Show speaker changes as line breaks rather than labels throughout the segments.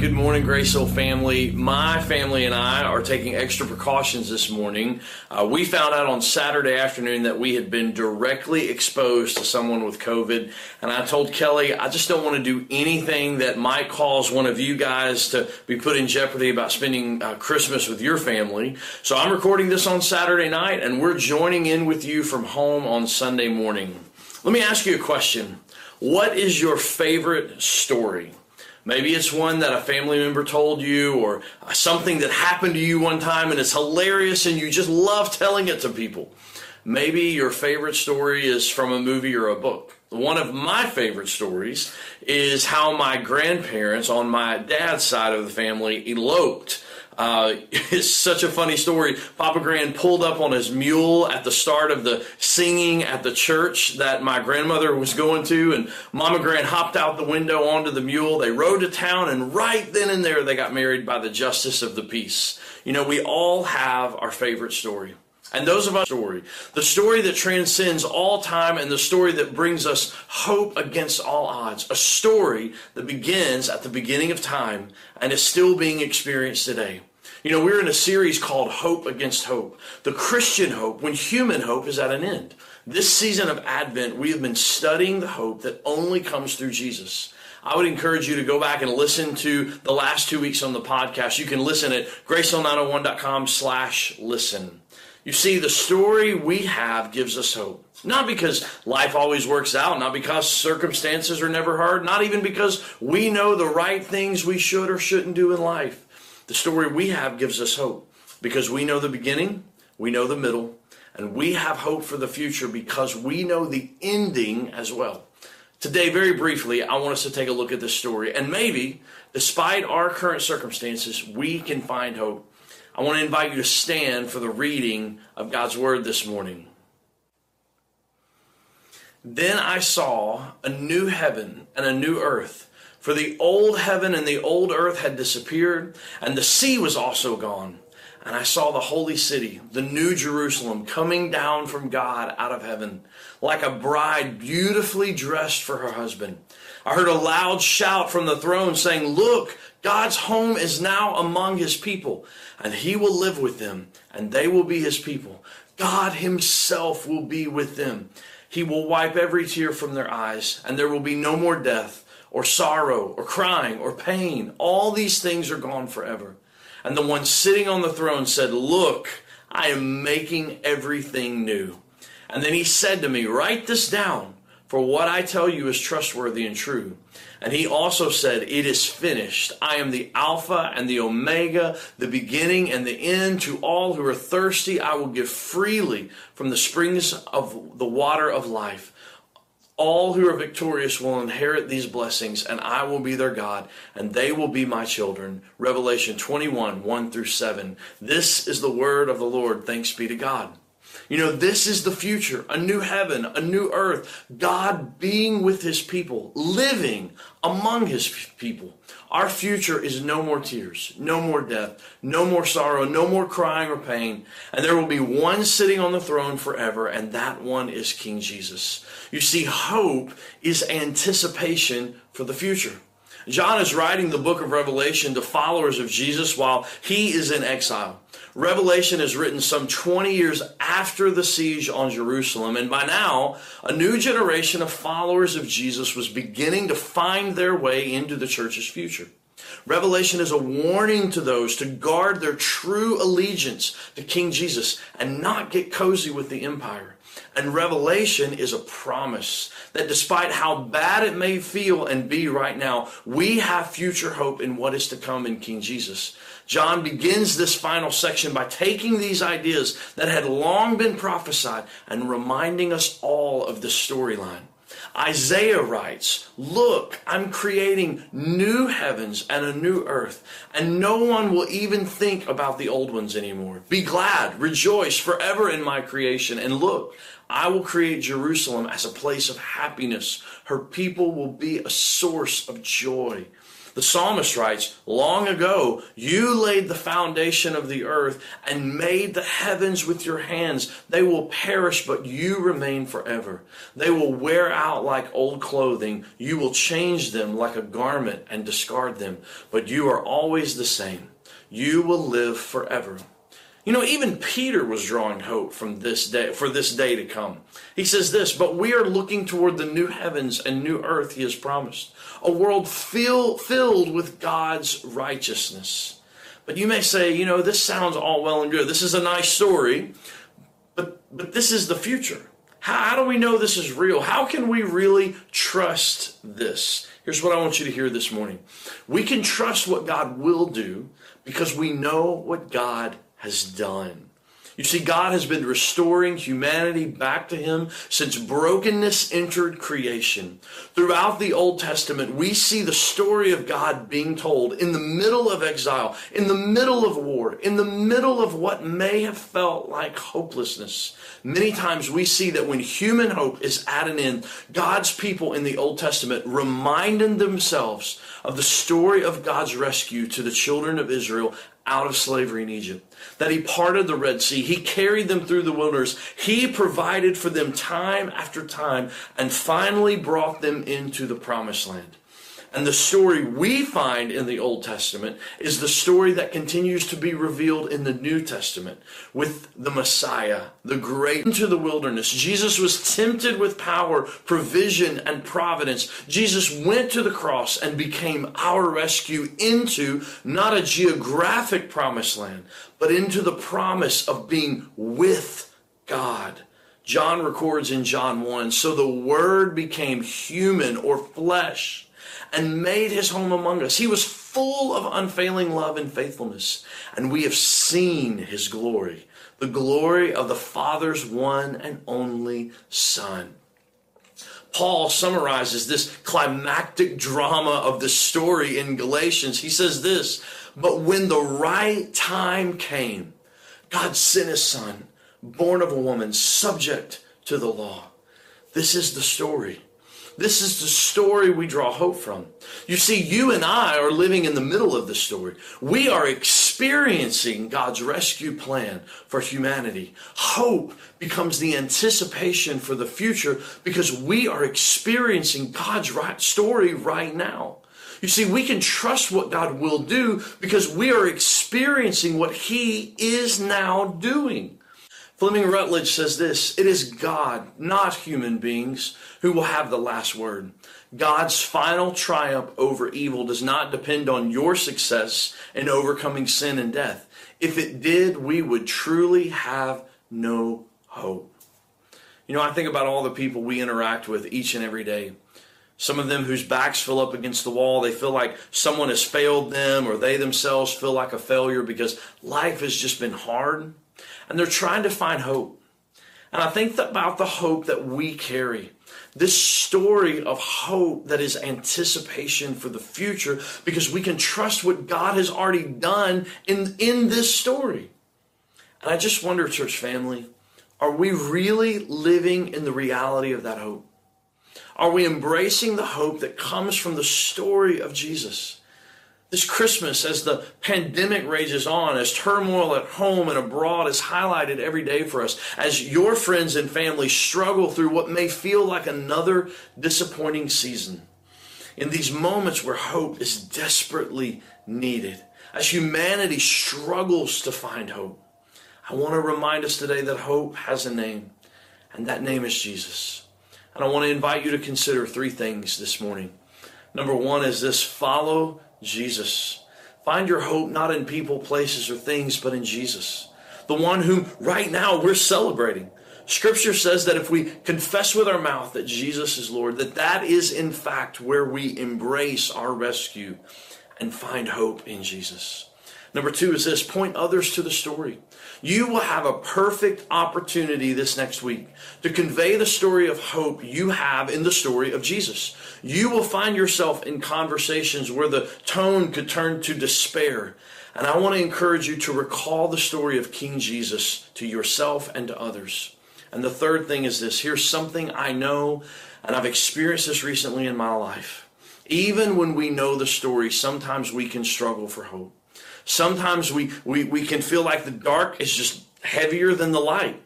Good morning, Grace Hill family. My family and I are taking extra precautions this morning. Uh, we found out on Saturday afternoon that we had been directly exposed to someone with COVID. And I told Kelly, I just don't want to do anything that might cause one of you guys to be put in jeopardy about spending uh, Christmas with your family. So I'm recording this on Saturday night, and we're joining in with you from home on Sunday morning. Let me ask you a question. What is your favorite story? Maybe it's one that a family member told you or something that happened to you one time and it's hilarious and you just love telling it to people. Maybe your favorite story is from a movie or a book. One of my favorite stories is how my grandparents on my dad's side of the family eloped uh, it's such a funny story. Papa Grand pulled up on his mule at the start of the singing at the church that my grandmother was going to, and Mama Grand hopped out the window onto the mule. They rode to town, and right then and there, they got married by the justice of the peace. You know, we all have our favorite story. And those of us story, the story that transcends all time and the story that brings us hope against all odds, a story that begins at the beginning of time and is still being experienced today. You know, we're in a series called Hope Against Hope. The Christian hope when human hope is at an end. This season of Advent, we have been studying the hope that only comes through Jesus. I would encourage you to go back and listen to the last two weeks on the podcast. You can listen at gracehill901.com slash listen. You see, the story we have gives us hope. Not because life always works out, not because circumstances are never hard, not even because we know the right things we should or shouldn't do in life. The story we have gives us hope because we know the beginning, we know the middle, and we have hope for the future because we know the ending as well. Today, very briefly, I want us to take a look at this story, and maybe, despite our current circumstances, we can find hope. I want to invite you to stand for the reading of God's Word this morning. Then I saw a new heaven and a new earth. For the old heaven and the old earth had disappeared, and the sea was also gone. And I saw the holy city, the new Jerusalem, coming down from God out of heaven, like a bride beautifully dressed for her husband. I heard a loud shout from the throne saying, Look, God's home is now among his people, and he will live with them, and they will be his people. God himself will be with them. He will wipe every tear from their eyes, and there will be no more death or sorrow or crying or pain. All these things are gone forever. And the one sitting on the throne said, Look, I am making everything new. And then he said to me, Write this down, for what I tell you is trustworthy and true. And he also said, It is finished. I am the Alpha and the Omega, the beginning and the end. To all who are thirsty, I will give freely from the springs of the water of life. All who are victorious will inherit these blessings, and I will be their God, and they will be my children. Revelation 21, 1 through 7. This is the word of the Lord. Thanks be to God. You know, this is the future a new heaven, a new earth, God being with his people, living among his people. Our future is no more tears, no more death, no more sorrow, no more crying or pain. And there will be one sitting on the throne forever, and that one is King Jesus. You see, hope is anticipation for the future. John is writing the book of Revelation to followers of Jesus while he is in exile. Revelation is written some 20 years after the siege on Jerusalem, and by now, a new generation of followers of Jesus was beginning to find their way into the church's future. Revelation is a warning to those to guard their true allegiance to King Jesus and not get cozy with the empire. And Revelation is a promise that despite how bad it may feel and be right now, we have future hope in what is to come in King Jesus. John begins this final section by taking these ideas that had long been prophesied and reminding us all of the storyline. Isaiah writes, Look, I'm creating new heavens and a new earth, and no one will even think about the old ones anymore. Be glad, rejoice forever in my creation, and look, I will create Jerusalem as a place of happiness. Her people will be a source of joy. The psalmist writes, Long ago you laid the foundation of the earth and made the heavens with your hands. They will perish, but you remain forever. They will wear out like old clothing. You will change them like a garment and discard them, but you are always the same. You will live forever. You know, even Peter was drawing hope from this day for this day to come. He says this, but we are looking toward the new heavens and new earth he has promised, a world fill, filled with God's righteousness. But you may say, you know, this sounds all well and good. This is a nice story, but but this is the future. How, how do we know this is real? How can we really trust this? Here's what I want you to hear this morning. We can trust what God will do because we know what God has done. You see, God has been restoring humanity back to Him since brokenness entered creation. Throughout the Old Testament, we see the story of God being told in the middle of exile, in the middle of war, in the middle of what may have felt like hopelessness. Many times we see that when human hope is at an end, God's people in the Old Testament reminded themselves of the story of God's rescue to the children of Israel out of slavery in Egypt. That he parted the Red Sea. He carried them through the wilderness. He provided for them time after time and finally brought them into the promised land. And the story we find in the Old Testament is the story that continues to be revealed in the New Testament with the Messiah, the great into the wilderness. Jesus was tempted with power, provision, and providence. Jesus went to the cross and became our rescue into not a geographic promised land, but into the promise of being with God. John records in John 1 so the Word became human or flesh and made his home among us. He was full of unfailing love and faithfulness, and we have seen his glory, the glory of the Father's one and only Son. Paul summarizes this climactic drama of the story in Galatians. He says this, but when the right time came, God sent his son, born of a woman, subject to the law. This is the story. This is the story we draw hope from. You see, you and I are living in the middle of the story. We are experiencing God's rescue plan for humanity. Hope becomes the anticipation for the future because we are experiencing God's right story right now. You see, we can trust what God will do because we are experiencing what He is now doing. Fleming Rutledge says this It is God, not human beings, who will have the last word. God's final triumph over evil does not depend on your success in overcoming sin and death. If it did, we would truly have no hope. You know, I think about all the people we interact with each and every day. Some of them whose backs fill up against the wall, they feel like someone has failed them, or they themselves feel like a failure because life has just been hard and they're trying to find hope. And I think about the hope that we carry. This story of hope that is anticipation for the future because we can trust what God has already done in, in this story. And I just wonder, church family, are we really living in the reality of that hope? Are we embracing the hope that comes from the story of Jesus? This Christmas, as the pandemic rages on, as turmoil at home and abroad is highlighted every day for us, as your friends and family struggle through what may feel like another disappointing season, in these moments where hope is desperately needed, as humanity struggles to find hope, I want to remind us today that hope has a name, and that name is Jesus. And I want to invite you to consider three things this morning. Number one is this follow Jesus. Find your hope not in people, places, or things, but in Jesus, the one whom right now we're celebrating. Scripture says that if we confess with our mouth that Jesus is Lord, that that is in fact where we embrace our rescue and find hope in Jesus. Number two is this point others to the story. You will have a perfect opportunity this next week to convey the story of hope you have in the story of Jesus. You will find yourself in conversations where the tone could turn to despair. And I want to encourage you to recall the story of King Jesus to yourself and to others. And the third thing is this here's something I know, and I've experienced this recently in my life. Even when we know the story, sometimes we can struggle for hope. Sometimes we, we, we can feel like the dark is just heavier than the light.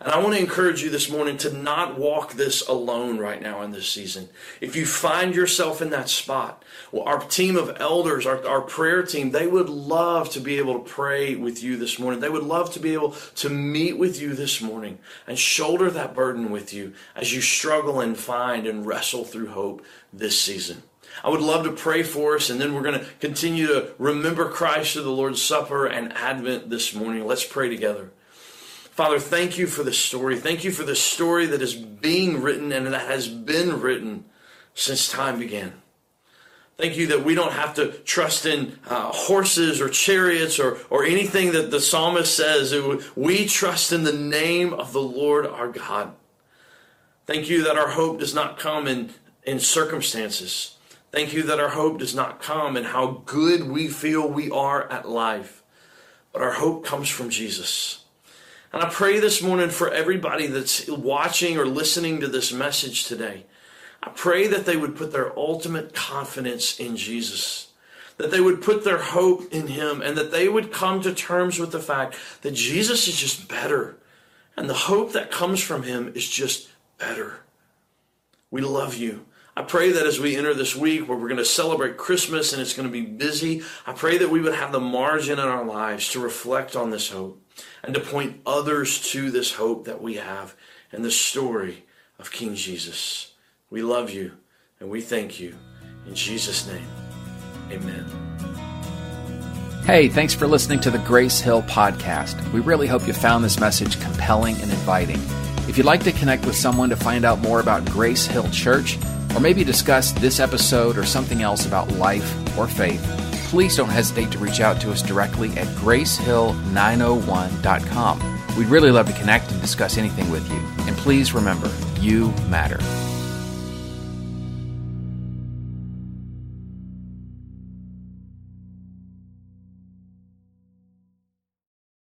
And I want to encourage you this morning to not walk this alone right now in this season. If you find yourself in that spot, well, our team of elders, our, our prayer team, they would love to be able to pray with you this morning. They would love to be able to meet with you this morning and shoulder that burden with you as you struggle and find and wrestle through hope this season. I would love to pray for us, and then we're going to continue to remember Christ through the Lord's Supper and Advent this morning. Let's pray together. Father, thank you for the story. Thank you for the story that is being written and that has been written since time began. Thank you that we don't have to trust in uh, horses or chariots or, or anything that the psalmist says. We trust in the name of the Lord our God. Thank you that our hope does not come in, in circumstances. Thank you that our hope does not come in how good we feel we are at life, but our hope comes from Jesus. And I pray this morning for everybody that's watching or listening to this message today. I pray that they would put their ultimate confidence in Jesus, that they would put their hope in Him, and that they would come to terms with the fact that Jesus is just better. And the hope that comes from Him is just better. We love you. I pray that as we enter this week where we're going to celebrate Christmas and it's going to be busy, I pray that we would have the margin in our lives to reflect on this hope and to point others to this hope that we have and the story of King Jesus. We love you and we thank you. In Jesus' name, amen.
Hey, thanks for listening to the Grace Hill podcast. We really hope you found this message compelling and inviting. If you'd like to connect with someone to find out more about Grace Hill Church, or maybe discuss this episode or something else about life or faith, please don't hesitate to reach out to us directly at gracehill901.com. We'd really love to connect and discuss anything with you. And please remember, you matter.